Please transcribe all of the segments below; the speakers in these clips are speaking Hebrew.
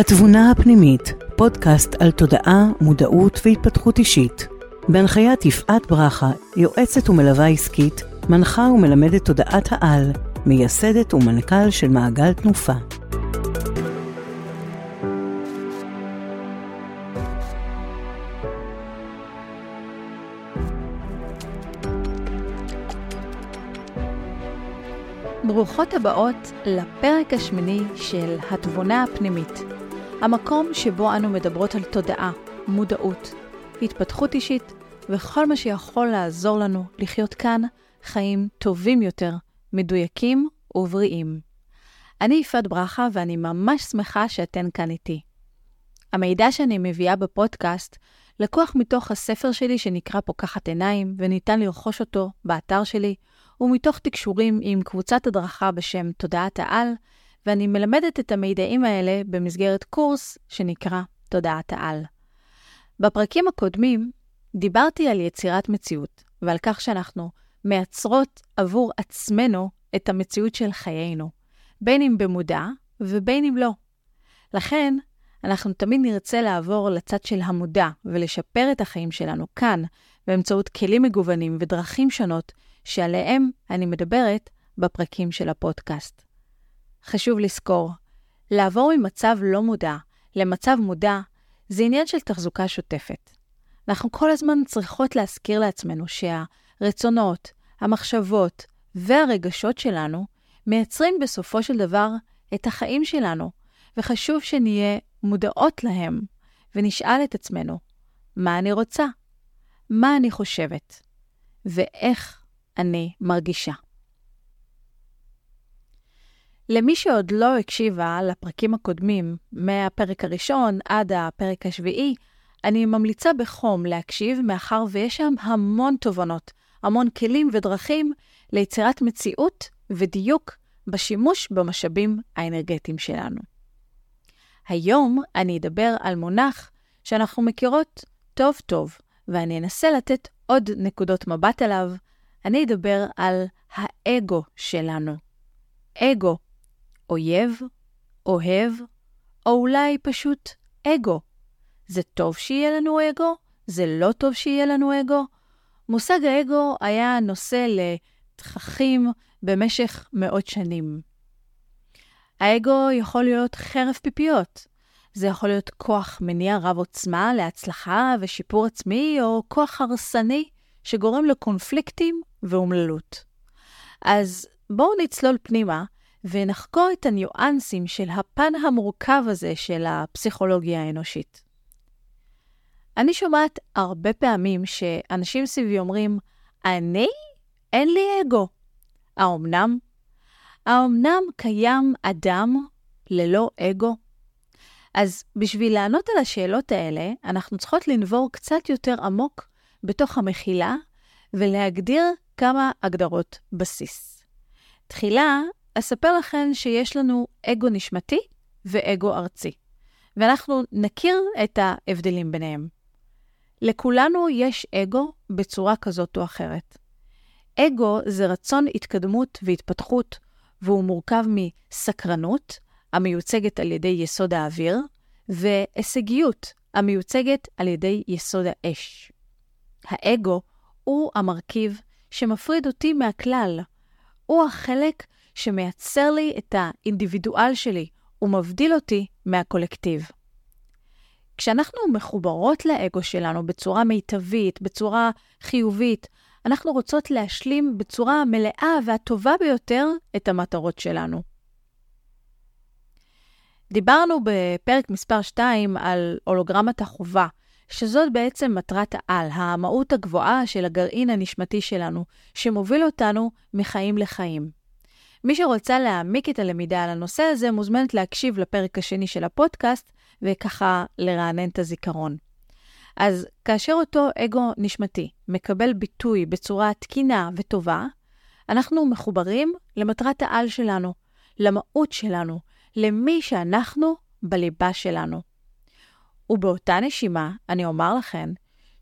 התבונה הפנימית, פודקאסט על תודעה, מודעות והתפתחות אישית. בהנחיית יפעת ברכה, יועצת ומלווה עסקית, מנחה ומלמדת תודעת העל, מייסדת ומנכ"ל של מעגל תנופה. ברוכות הבאות לפרק השמיני של התבונה הפנימית, המקום שבו אנו מדברות על תודעה, מודעות, התפתחות אישית וכל מה שיכול לעזור לנו לחיות כאן חיים טובים יותר, מדויקים ובריאים. אני יפעת ברכה ואני ממש שמחה שאתן כאן איתי. המידע שאני מביאה בפודקאסט לקוח מתוך הספר שלי שנקרא פוקחת עיניים וניתן לרכוש אותו באתר שלי, ומתוך תקשורים עם קבוצת הדרכה בשם תודעת העל, ואני מלמדת את המידעים האלה במסגרת קורס שנקרא תודעת העל. בפרקים הקודמים דיברתי על יצירת מציאות, ועל כך שאנחנו מייצרות עבור עצמנו את המציאות של חיינו, בין אם במודע ובין אם לא. לכן, אנחנו תמיד נרצה לעבור לצד של המודע ולשפר את החיים שלנו כאן, באמצעות כלים מגוונים ודרכים שונות שעליהם אני מדברת בפרקים של הפודקאסט. חשוב לזכור, לעבור ממצב לא מודע למצב מודע זה עניין של תחזוקה שוטפת. אנחנו כל הזמן צריכות להזכיר לעצמנו שהרצונות, המחשבות והרגשות שלנו מייצרים בסופו של דבר את החיים שלנו, וחשוב שנהיה מודעות להם ונשאל את עצמנו, מה אני רוצה? מה אני חושבת? ואיך אני מרגישה. למי שעוד לא הקשיבה לפרקים הקודמים, מהפרק הראשון עד הפרק השביעי, אני ממליצה בחום להקשיב, מאחר ויש שם המון תובנות, המון כלים ודרכים ליצירת מציאות ודיוק בשימוש במשאבים האנרגטיים שלנו. היום אני אדבר על מונח שאנחנו מכירות טוב טוב, ואני אנסה לתת עוד נקודות מבט עליו, אני אדבר על האגו שלנו. אגו, אויב, אוהב, או אולי פשוט אגו. זה טוב שיהיה לנו אגו? זה לא טוב שיהיה לנו אגו? מושג האגו היה נושא לתככים במשך מאות שנים. האגו יכול להיות חרב פיפיות. זה יכול להיות כוח מניע רב עוצמה להצלחה ושיפור עצמי, או כוח הרסני שגורם לקונפליקטים ואומללות. אז בואו נצלול פנימה ונחקור את הניואנסים של הפן המורכב הזה של הפסיכולוגיה האנושית. אני שומעת הרבה פעמים שאנשים סביבי אומרים, אני? אין לי אגו. האומנם? האומנם קיים אדם ללא אגו? אז בשביל לענות על השאלות האלה, אנחנו צריכות לנבור קצת יותר עמוק בתוך המחילה ולהגדיר כמה הגדרות בסיס. תחילה, אספר לכם שיש לנו אגו נשמתי ואגו ארצי, ואנחנו נכיר את ההבדלים ביניהם. לכולנו יש אגו בצורה כזאת או אחרת. אגו זה רצון התקדמות והתפתחות, והוא מורכב מסקרנות, המיוצגת על ידי יסוד האוויר, והישגיות, המיוצגת על ידי יסוד האש. האגו הוא המרכיב שמפריד אותי מהכלל. הוא החלק שמייצר לי את האינדיבידואל שלי ומבדיל אותי מהקולקטיב. כשאנחנו מחוברות לאגו שלנו בצורה מיטבית, בצורה חיובית, אנחנו רוצות להשלים בצורה המלאה והטובה ביותר את המטרות שלנו. דיברנו בפרק מספר 2 על הולוגרמת החובה, שזאת בעצם מטרת העל, המהות הגבוהה של הגרעין הנשמתי שלנו, שמוביל אותנו מחיים לחיים. מי שרוצה להעמיק את הלמידה על הנושא הזה, מוזמנת להקשיב לפרק השני של הפודקאסט, וככה לרענן את הזיכרון. אז כאשר אותו אגו נשמתי מקבל ביטוי בצורה תקינה וטובה, אנחנו מחוברים למטרת העל שלנו, למהות שלנו, למי שאנחנו בליבה שלנו. ובאותה נשימה, אני אומר לכם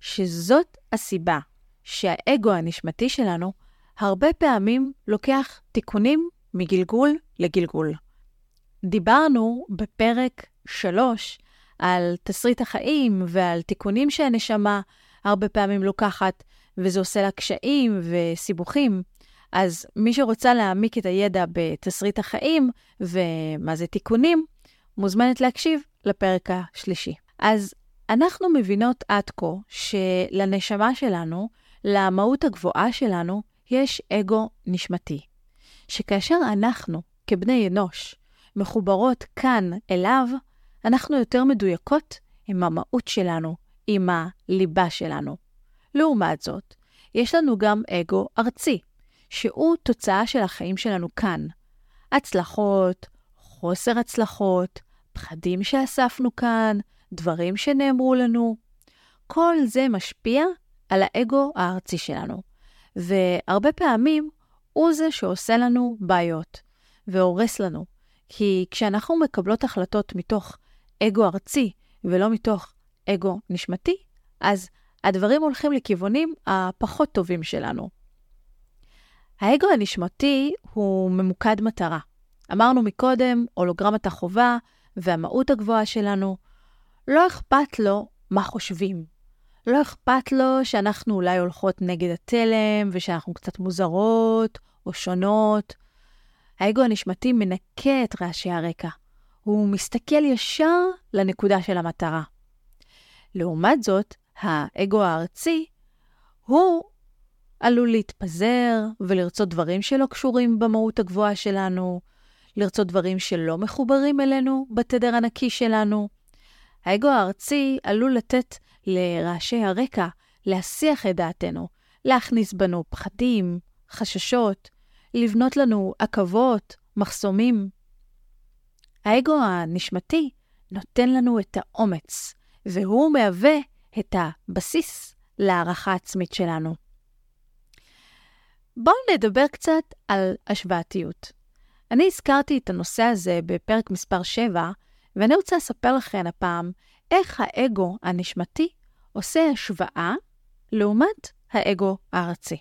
שזאת הסיבה שהאגו הנשמתי שלנו הרבה פעמים לוקח תיקונים מגלגול לגלגול. דיברנו בפרק שלוש, על תסריט החיים ועל תיקונים שהנשמה הרבה פעמים לוקחת, וזה עושה לה קשיים וסיבוכים. אז מי שרוצה להעמיק את הידע בתסריט החיים ומה זה תיקונים, מוזמנת להקשיב לפרק השלישי. אז אנחנו מבינות עד כה שלנשמה שלנו, למהות הגבוהה שלנו, יש אגו נשמתי. שכאשר אנחנו, כבני אנוש, מחוברות כאן אליו, אנחנו יותר מדויקות עם המהות שלנו, עם הליבה שלנו. לעומת זאת, יש לנו גם אגו ארצי, שהוא תוצאה של החיים שלנו כאן. הצלחות, חוסר הצלחות, פחדים שאספנו כאן, דברים שנאמרו לנו. כל זה משפיע על האגו הארצי שלנו, והרבה פעמים הוא זה שעושה לנו בעיות והורס לנו. כי כשאנחנו מקבלות החלטות מתוך אגו ארצי ולא מתוך אגו נשמתי, אז הדברים הולכים לכיוונים הפחות טובים שלנו. האגו הנשמתי הוא ממוקד מטרה. אמרנו מקודם, הולוגרמת החובה והמהות הגבוהה שלנו, לא אכפת לו מה חושבים. לא אכפת לו שאנחנו אולי הולכות נגד התלם ושאנחנו קצת מוזרות או שונות. האגו הנשמתי מנקה את רעשי הרקע. הוא מסתכל ישר לנקודה של המטרה. לעומת זאת, האגו הארצי, הוא עלול להתפזר ולרצות דברים שלא קשורים במהות הגבוהה שלנו, לרצות דברים שלא מחוברים אלינו בתדר הנקי שלנו. האגו הארצי עלול לתת לרעשי הרקע להסיח את דעתנו, להכניס בנו פחדים, חששות, לבנות לנו עכבות, מחסומים. האגו הנשמתי נותן לנו את האומץ, והוא מהווה את הבסיס להערכה עצמית שלנו. בואו נדבר קצת על השוואתיות. אני הזכרתי את הנושא הזה בפרק מספר 7, ואני רוצה לספר לכם הפעם איך האגו הנשמתי עושה השוואה לעומת האגו הארצי.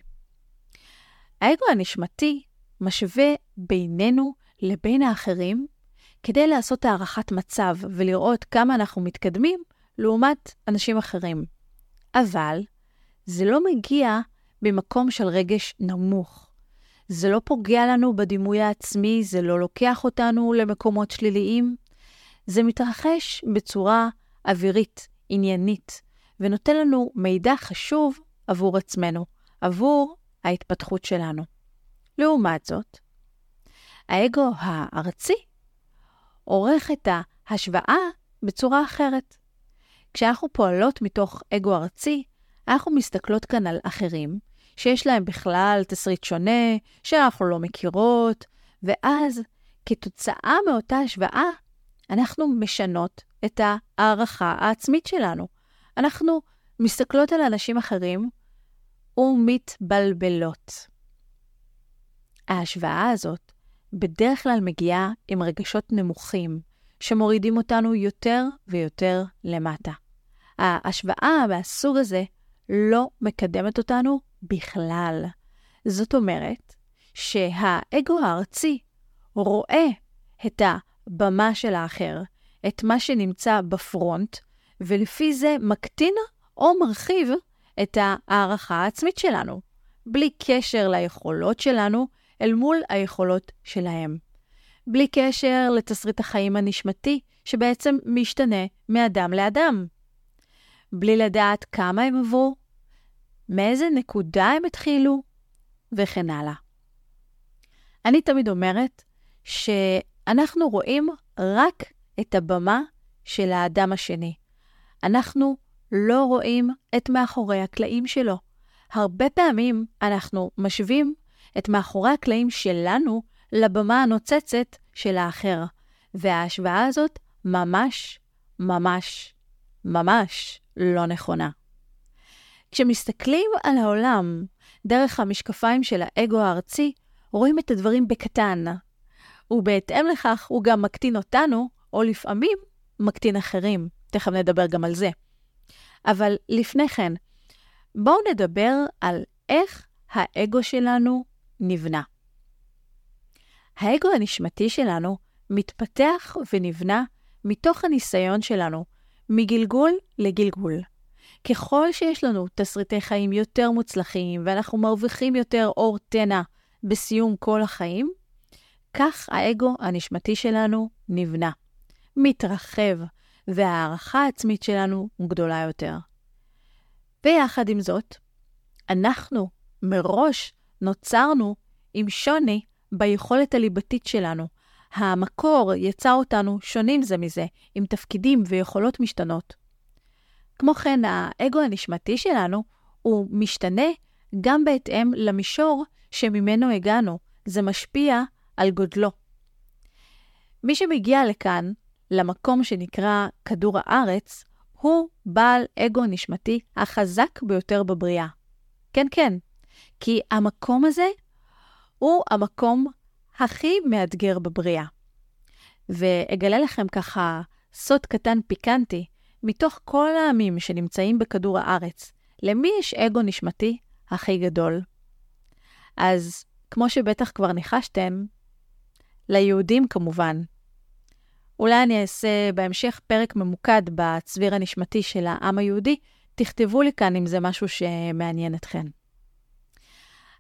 האגו הנשמתי משווה בינינו לבין האחרים כדי לעשות הערכת מצב ולראות כמה אנחנו מתקדמים לעומת אנשים אחרים. אבל זה לא מגיע ממקום של רגש נמוך. זה לא פוגע לנו בדימוי העצמי, זה לא לוקח אותנו למקומות שליליים. זה מתרחש בצורה אווירית, עניינית, ונותן לנו מידע חשוב עבור עצמנו, עבור ההתפתחות שלנו. לעומת זאת, האגו הארצי עורך את ההשוואה בצורה אחרת. כשאנחנו פועלות מתוך אגו ארצי, אנחנו מסתכלות כאן על אחרים, שיש להם בכלל תסריט שונה, שאנחנו לא מכירות, ואז כתוצאה מאותה השוואה, אנחנו משנות את ההערכה העצמית שלנו. אנחנו מסתכלות על אנשים אחרים ומתבלבלות. ההשוואה הזאת בדרך כלל מגיעה עם רגשות נמוכים, שמורידים אותנו יותר ויותר למטה. ההשוואה מהסוג הזה לא מקדמת אותנו בכלל. זאת אומרת שהאגו הארצי רואה את הבמה של האחר, את מה שנמצא בפרונט, ולפי זה מקטין או מרחיב את ההערכה העצמית שלנו, בלי קשר ליכולות שלנו אל מול היכולות שלהם. בלי קשר לתסריט החיים הנשמתי, שבעצם משתנה מאדם לאדם. בלי לדעת כמה הם עברו, מאיזה נקודה הם התחילו, וכן הלאה. אני תמיד אומרת שאנחנו רואים רק את הבמה של האדם השני. אנחנו לא רואים את מאחורי הקלעים שלו. הרבה פעמים אנחנו משווים את מאחורי הקלעים שלנו לבמה הנוצצת של האחר, וההשוואה הזאת ממש, ממש, ממש לא נכונה. כשמסתכלים על העולם דרך המשקפיים של האגו הארצי, רואים את הדברים בקטן, ובהתאם לכך הוא גם מקטין אותנו, או לפעמים מקטין אחרים. תכף נדבר גם על זה. אבל לפני כן, בואו נדבר על איך האגו שלנו נבנה. האגו הנשמתי שלנו מתפתח ונבנה מתוך הניסיון שלנו, מגלגול לגלגול. ככל שיש לנו תסריטי חיים יותר מוצלחים ואנחנו מרוויחים יותר אור תנע בסיום כל החיים, כך האגו הנשמתי שלנו נבנה, מתרחב, וההערכה העצמית שלנו גדולה יותר. ויחד עם זאת, אנחנו מראש נוצרנו עם שוני ביכולת הליבתית שלנו. המקור יצר אותנו שונים זה מזה, עם תפקידים ויכולות משתנות. כמו כן, האגו הנשמתי שלנו הוא משתנה גם בהתאם למישור שממנו הגענו. זה משפיע על גודלו. מי שמגיע לכאן, למקום שנקרא כדור הארץ, הוא בעל אגו נשמתי החזק ביותר בבריאה. כן, כן, כי המקום הזה הוא המקום הכי מאתגר בבריאה. ואגלה לכם ככה סוד קטן פיקנטי, מתוך כל העמים שנמצאים בכדור הארץ, למי יש אגו נשמתי הכי גדול? אז כמו שבטח כבר ניחשתם, ליהודים כמובן. אולי אני אעשה בהמשך פרק ממוקד בצביר הנשמתי של העם היהודי, תכתבו לי כאן אם זה משהו שמעניין אתכם.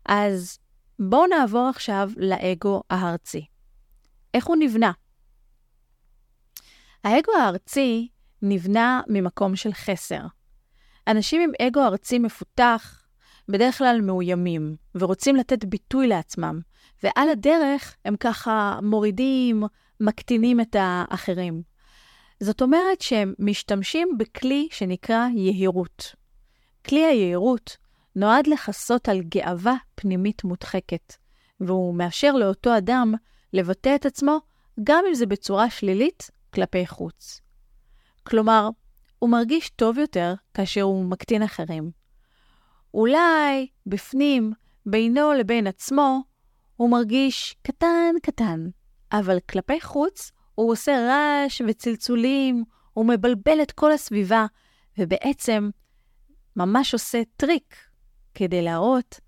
אז בואו נעבור עכשיו לאגו הארצי. איך הוא נבנה? האגו הארצי נבנה ממקום של חסר. אנשים עם אגו ארצי מפותח בדרך כלל מאוימים ורוצים לתת ביטוי לעצמם, ועל הדרך הם ככה מורידים, מקטינים את האחרים. זאת אומרת שהם משתמשים בכלי שנקרא יהירות. כלי היהירות נועד לכסות על גאווה פנימית מודחקת, והוא מאפשר לאותו אדם לבטא את עצמו גם אם זה בצורה שלילית כלפי חוץ. כלומר, הוא מרגיש טוב יותר כאשר הוא מקטין אחרים. אולי בפנים, בינו לבין עצמו, הוא מרגיש קטן קטן, אבל כלפי חוץ הוא עושה רעש וצלצולים, הוא מבלבל את כל הסביבה, ובעצם ממש עושה טריק כדי להראות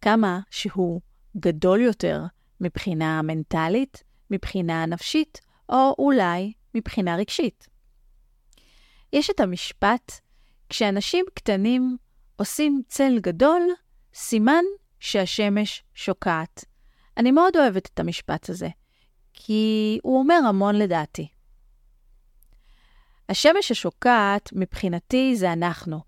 כמה שהוא גדול יותר מבחינה מנטלית, מבחינה נפשית, או אולי מבחינה רגשית. יש את המשפט, כשאנשים קטנים עושים צל גדול, סימן שהשמש שוקעת. אני מאוד אוהבת את המשפט הזה, כי הוא אומר המון לדעתי. השמש השוקעת, מבחינתי, זה אנחנו.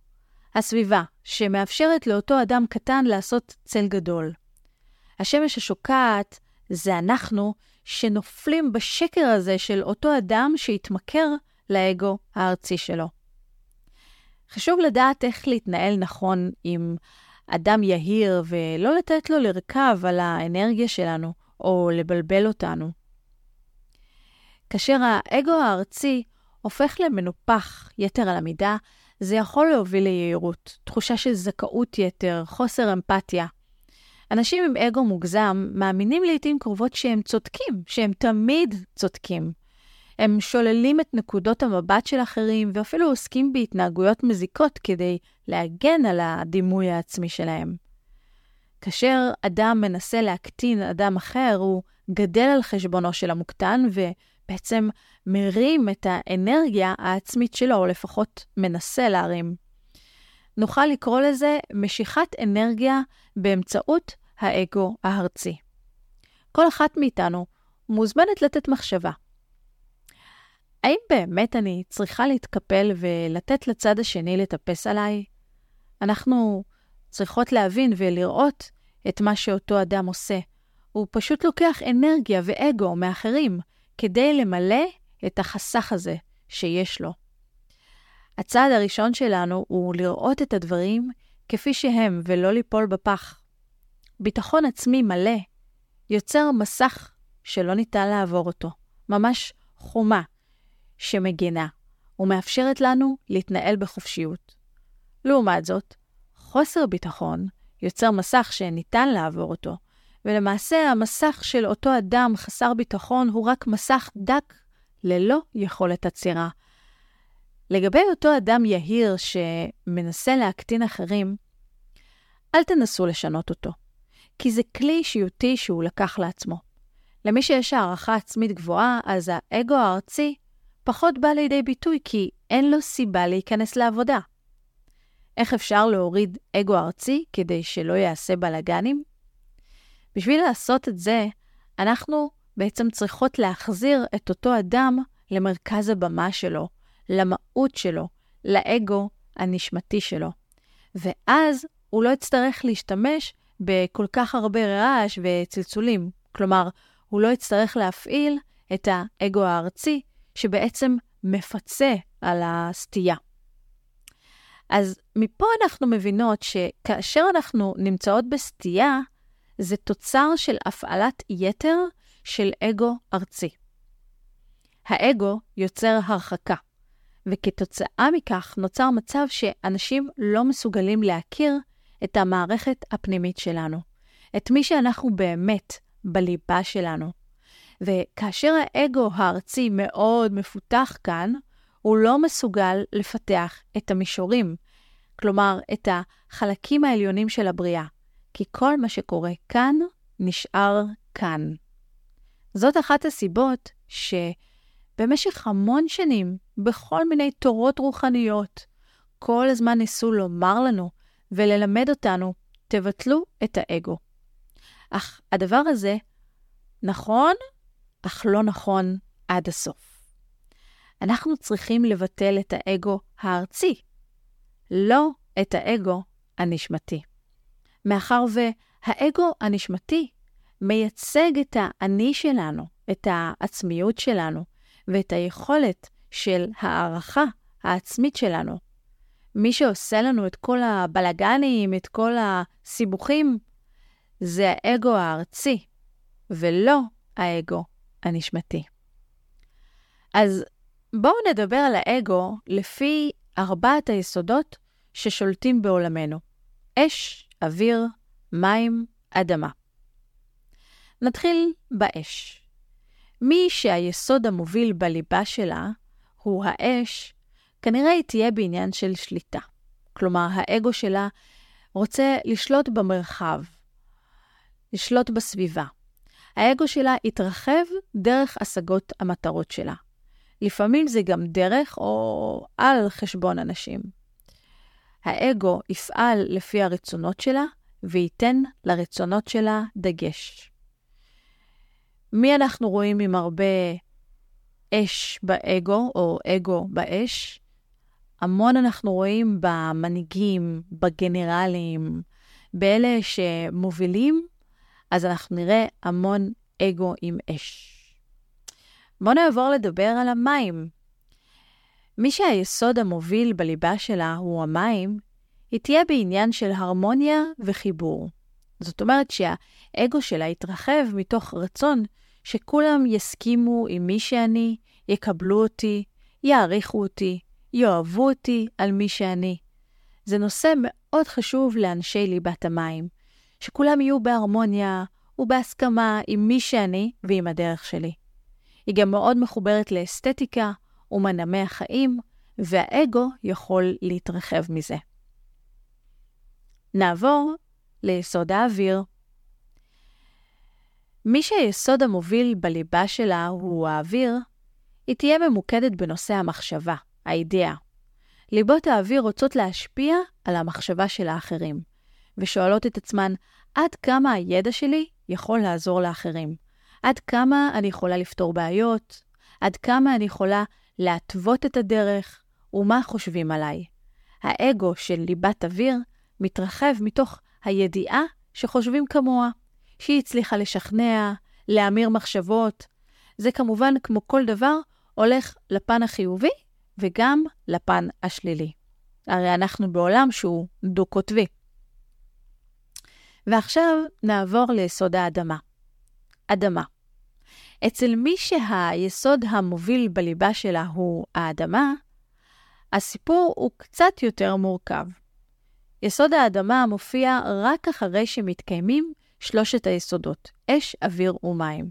הסביבה, שמאפשרת לאותו אדם קטן לעשות צל גדול. השמש השוקעת זה אנחנו שנופלים בשקר הזה של אותו אדם שהתמכר לאגו הארצי שלו. חשוב לדעת איך להתנהל נכון עם אדם יהיר ולא לתת לו לרכב על האנרגיה שלנו או לבלבל אותנו. כאשר האגו הארצי הופך למנופח יתר על המידה, זה יכול להוביל ליהירות, תחושה של זכאות יתר, חוסר אמפתיה. אנשים עם אגו מוגזם מאמינים לעתים קרובות שהם צודקים, שהם תמיד צודקים. הם שוללים את נקודות המבט של אחרים ואפילו עוסקים בהתנהגויות מזיקות כדי להגן על הדימוי העצמי שלהם. כאשר אדם מנסה להקטין אדם אחר, הוא גדל על חשבונו של המוקטן ובעצם מרים את האנרגיה העצמית שלו, או לפחות מנסה להרים. נוכל לקרוא לזה משיכת אנרגיה באמצעות האגו הארצי. כל אחת מאיתנו מוזמנת לתת מחשבה. האם באמת אני צריכה להתקפל ולתת לצד השני לטפס עליי? אנחנו צריכות להבין ולראות את מה שאותו אדם עושה. הוא פשוט לוקח אנרגיה ואגו מאחרים כדי למלא את החסך הזה שיש לו. הצעד הראשון שלנו הוא לראות את הדברים כפי שהם ולא ליפול בפח. ביטחון עצמי מלא יוצר מסך שלא ניתן לעבור אותו, ממש חומה שמגינה ומאפשרת לנו להתנהל בחופשיות. לעומת זאת, חוסר ביטחון יוצר מסך שניתן לעבור אותו, ולמעשה המסך של אותו אדם חסר ביטחון הוא רק מסך דק ללא יכולת עצירה. לגבי אותו אדם יהיר שמנסה להקטין אחרים, אל תנסו לשנות אותו, כי זה כלי אישיותי שהוא לקח לעצמו. למי שיש הערכה עצמית גבוהה, אז האגו הארצי פחות בא לידי ביטוי כי אין לו סיבה להיכנס לעבודה. איך אפשר להוריד אגו ארצי כדי שלא יעשה בלאגנים? בשביל לעשות את זה, אנחנו בעצם צריכות להחזיר את אותו אדם למרכז הבמה שלו, למהות שלו, לאגו הנשמתי שלו. ואז הוא לא יצטרך להשתמש בכל כך הרבה רעש וצלצולים. כלומר, הוא לא יצטרך להפעיל את האגו הארצי, שבעצם מפצה על הסטייה. אז מפה אנחנו מבינות שכאשר אנחנו נמצאות בסטייה, זה תוצר של הפעלת יתר של אגו ארצי. האגו יוצר הרחקה, וכתוצאה מכך נוצר מצב שאנשים לא מסוגלים להכיר את המערכת הפנימית שלנו, את מי שאנחנו באמת בליבה שלנו. וכאשר האגו הארצי מאוד מפותח כאן, הוא לא מסוגל לפתח את המישורים, כלומר, את החלקים העליונים של הבריאה, כי כל מה שקורה כאן נשאר כאן. זאת אחת הסיבות שבמשך המון שנים, בכל מיני תורות רוחניות, כל הזמן ניסו לומר לנו וללמד אותנו, תבטלו את האגו. אך הדבר הזה נכון, אך לא נכון עד הסוף. אנחנו צריכים לבטל את האגו הארצי, לא את האגו הנשמתי. מאחר והאגו הנשמתי מייצג את האני שלנו, את העצמיות שלנו, ואת היכולת של הערכה העצמית שלנו. מי שעושה לנו את כל הבלגנים, את כל הסיבוכים, זה האגו הארצי, ולא האגו הנשמתי. אז בואו נדבר על האגו לפי ארבעת היסודות ששולטים בעולמנו. אש, אוויר, מים, אדמה. נתחיל באש. מי שהיסוד המוביל בליבה שלה הוא האש, כנראה היא תהיה בעניין של שליטה. כלומר, האגו שלה רוצה לשלוט במרחב, לשלוט בסביבה. האגו שלה יתרחב דרך השגות המטרות שלה. לפעמים זה גם דרך או על חשבון אנשים. האגו יפעל לפי הרצונות שלה וייתן לרצונות שלה דגש. מי אנחנו רואים עם הרבה אש באגו, או אגו באש? המון אנחנו רואים במנהיגים, בגנרלים, באלה שמובילים, אז אנחנו נראה המון אגו עם אש. בואו נעבור לדבר על המים. מי שהיסוד המוביל בליבה שלה הוא המים, היא תהיה בעניין של הרמוניה וחיבור. זאת אומרת שהאגו שלה יתרחב מתוך רצון שכולם יסכימו עם מי שאני, יקבלו אותי, יעריכו אותי, יאהבו אותי על מי שאני. זה נושא מאוד חשוב לאנשי ליבת המים, שכולם יהיו בהרמוניה ובהסכמה עם מי שאני ועם הדרך שלי. היא גם מאוד מחוברת לאסתטיקה ומנעמי החיים, והאגו יכול להתרחב מזה. נעבור ליסוד האוויר. מי שהיסוד המוביל בליבה שלה הוא האוויר, היא תהיה ממוקדת בנושא המחשבה, האידאה. ליבות האוויר רוצות להשפיע על המחשבה של האחרים, ושואלות את עצמן עד כמה הידע שלי יכול לעזור לאחרים. עד כמה אני יכולה לפתור בעיות, עד כמה אני יכולה להתוות את הדרך, ומה חושבים עליי. האגו של ליבת אוויר מתרחב מתוך הידיעה שחושבים כמוה, שהיא הצליחה לשכנע, להמיר מחשבות. זה כמובן, כמו כל דבר, הולך לפן החיובי וגם לפן השלילי. הרי אנחנו בעולם שהוא דו-קוטבי. ועכשיו נעבור ליסוד האדמה. אדמה. אצל מי שהיסוד המוביל בליבה שלה הוא האדמה, הסיפור הוא קצת יותר מורכב. יסוד האדמה מופיע רק אחרי שמתקיימים שלושת היסודות, אש, אוויר ומים.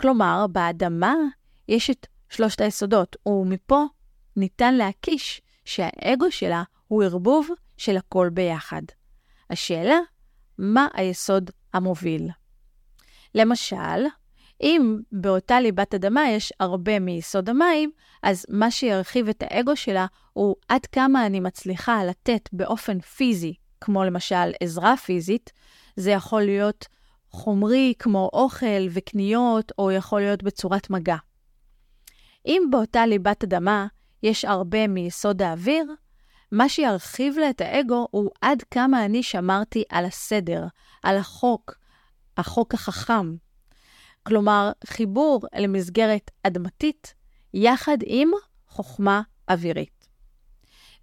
כלומר, באדמה יש את שלושת היסודות, ומפה ניתן להקיש שהאגו שלה הוא ערבוב של הכל ביחד. השאלה, מה היסוד המוביל? למשל, אם באותה ליבת אדמה יש הרבה מיסוד המים, אז מה שירחיב את האגו שלה הוא עד כמה אני מצליחה לתת באופן פיזי, כמו למשל עזרה פיזית, זה יכול להיות חומרי כמו אוכל וקניות, או יכול להיות בצורת מגע. אם באותה ליבת אדמה יש הרבה מיסוד האוויר, מה שירחיב לה את האגו הוא עד כמה אני שמרתי על הסדר, על החוק, החוק החכם. כלומר, חיבור למסגרת אדמתית יחד עם חוכמה אווירית.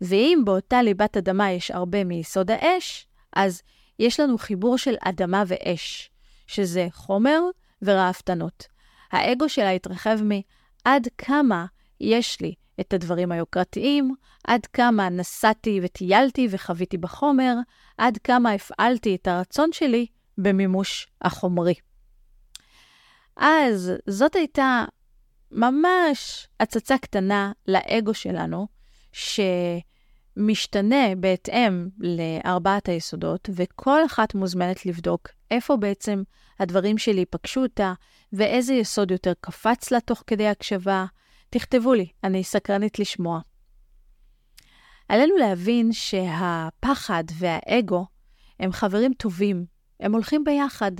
ואם באותה ליבת אדמה יש הרבה מיסוד האש, אז יש לנו חיבור של אדמה ואש, שזה חומר ורעפתנות. האגו שלה התרחב מעד כמה יש לי את הדברים היוקרתיים, עד כמה נסעתי וטיילתי וחוויתי בחומר, עד כמה הפעלתי את הרצון שלי במימוש החומרי. אז זאת הייתה ממש הצצה קטנה לאגו שלנו, שמשתנה בהתאם לארבעת היסודות, וכל אחת מוזמנת לבדוק איפה בעצם הדברים שלי פגשו אותה, ואיזה יסוד יותר קפץ לה תוך כדי הקשבה. תכתבו לי, אני סקרנית לשמוע. עלינו להבין שהפחד והאגו הם חברים טובים, הם הולכים ביחד.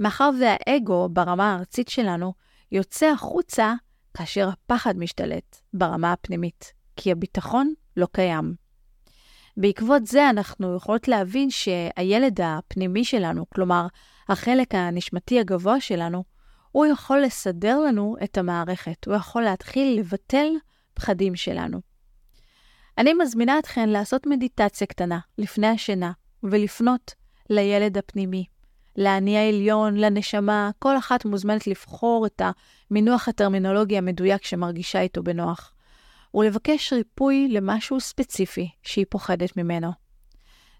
מאחר והאגו ברמה הארצית שלנו יוצא החוצה כאשר הפחד משתלט ברמה הפנימית, כי הביטחון לא קיים. בעקבות זה אנחנו יכולות להבין שהילד הפנימי שלנו, כלומר, החלק הנשמתי הגבוה שלנו, הוא יכול לסדר לנו את המערכת, הוא יכול להתחיל לבטל פחדים שלנו. אני מזמינה אתכן לעשות מדיטציה קטנה לפני השינה ולפנות לילד הפנימי, לאני העליון, לנשמה, כל אחת מוזמנת לבחור את המינוח הטרמינולוגי המדויק שמרגישה איתו בנוח, ולבקש ריפוי למשהו ספציפי שהיא פוחדת ממנו.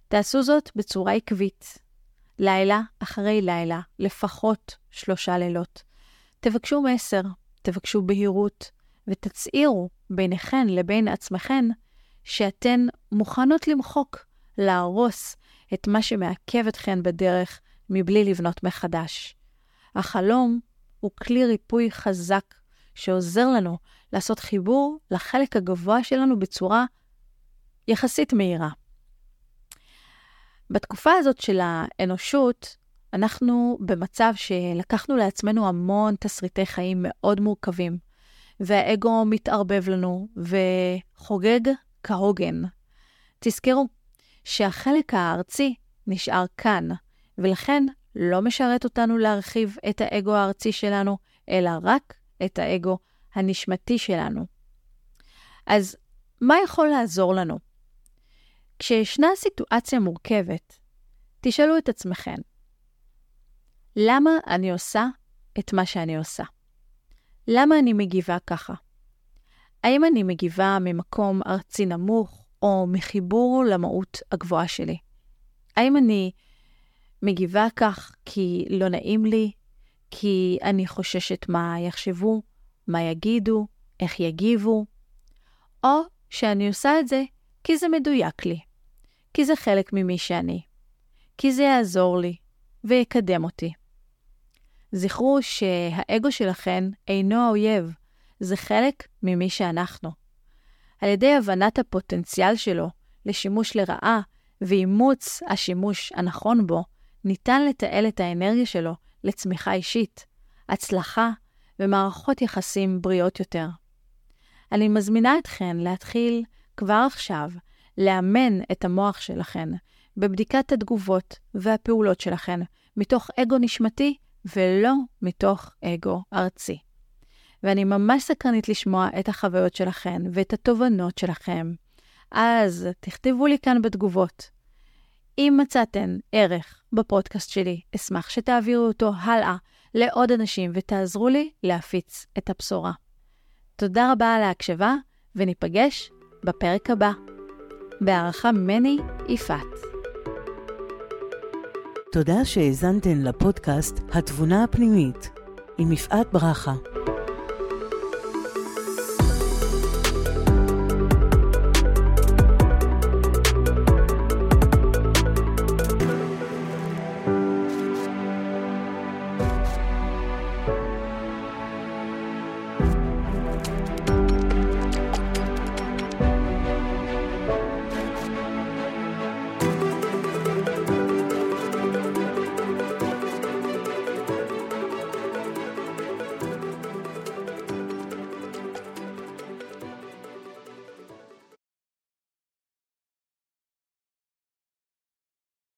תעשו זאת בצורה עקבית, לילה אחרי לילה, לפחות שלושה לילות. תבקשו מסר, תבקשו בהירות, ותצהירו ביניכן לבין עצמכן שאתן מוכנות למחוק, להרוס את מה שמעכב אתכן בדרך מבלי לבנות מחדש. החלום הוא כלי ריפוי חזק שעוזר לנו לעשות חיבור לחלק הגבוה שלנו בצורה יחסית מהירה. בתקופה הזאת של האנושות, אנחנו במצב שלקחנו לעצמנו המון תסריטי חיים מאוד מורכבים, והאגו מתערבב לנו וחוגג כהוגן. תזכרו שהחלק הארצי נשאר כאן, ולכן לא משרת אותנו להרחיב את האגו הארצי שלנו, אלא רק את האגו הנשמתי שלנו. אז מה יכול לעזור לנו? כשישנה סיטואציה מורכבת, תשאלו את עצמכם, למה אני עושה את מה שאני עושה? למה אני מגיבה ככה? האם אני מגיבה ממקום ארצי נמוך או מחיבור למהות הגבוהה שלי? האם אני מגיבה כך כי לא נעים לי, כי אני חוששת מה יחשבו, מה יגידו, איך יגיבו, או שאני עושה את זה כי זה מדויק לי, כי זה חלק ממי שאני, כי זה יעזור לי ויקדם אותי. זכרו שהאגו שלכן אינו האויב, זה חלק ממי שאנחנו. על ידי הבנת הפוטנציאל שלו לשימוש לרעה ואימוץ השימוש הנכון בו, ניתן לתעל את האנרגיה שלו לצמיחה אישית, הצלחה ומערכות יחסים בריאות יותר. אני מזמינה אתכן להתחיל כבר עכשיו לאמן את המוח שלכן בבדיקת התגובות והפעולות שלכן מתוך אגו נשמתי ולא מתוך אגו ארצי. ואני ממש סקרנית לשמוע את החוויות שלכן ואת התובנות שלכם. אז תכתבו לי כאן בתגובות. אם מצאתן ערך בפודקאסט שלי, אשמח שתעבירו אותו הלאה לעוד אנשים ותעזרו לי להפיץ את הבשורה. תודה רבה על ההקשבה, וניפגש בפרק הבא. בהערכה ממני, יפעת. תודה שהאזנתן לפודקאסט התבונה הפנימית עם יפעת ברכה.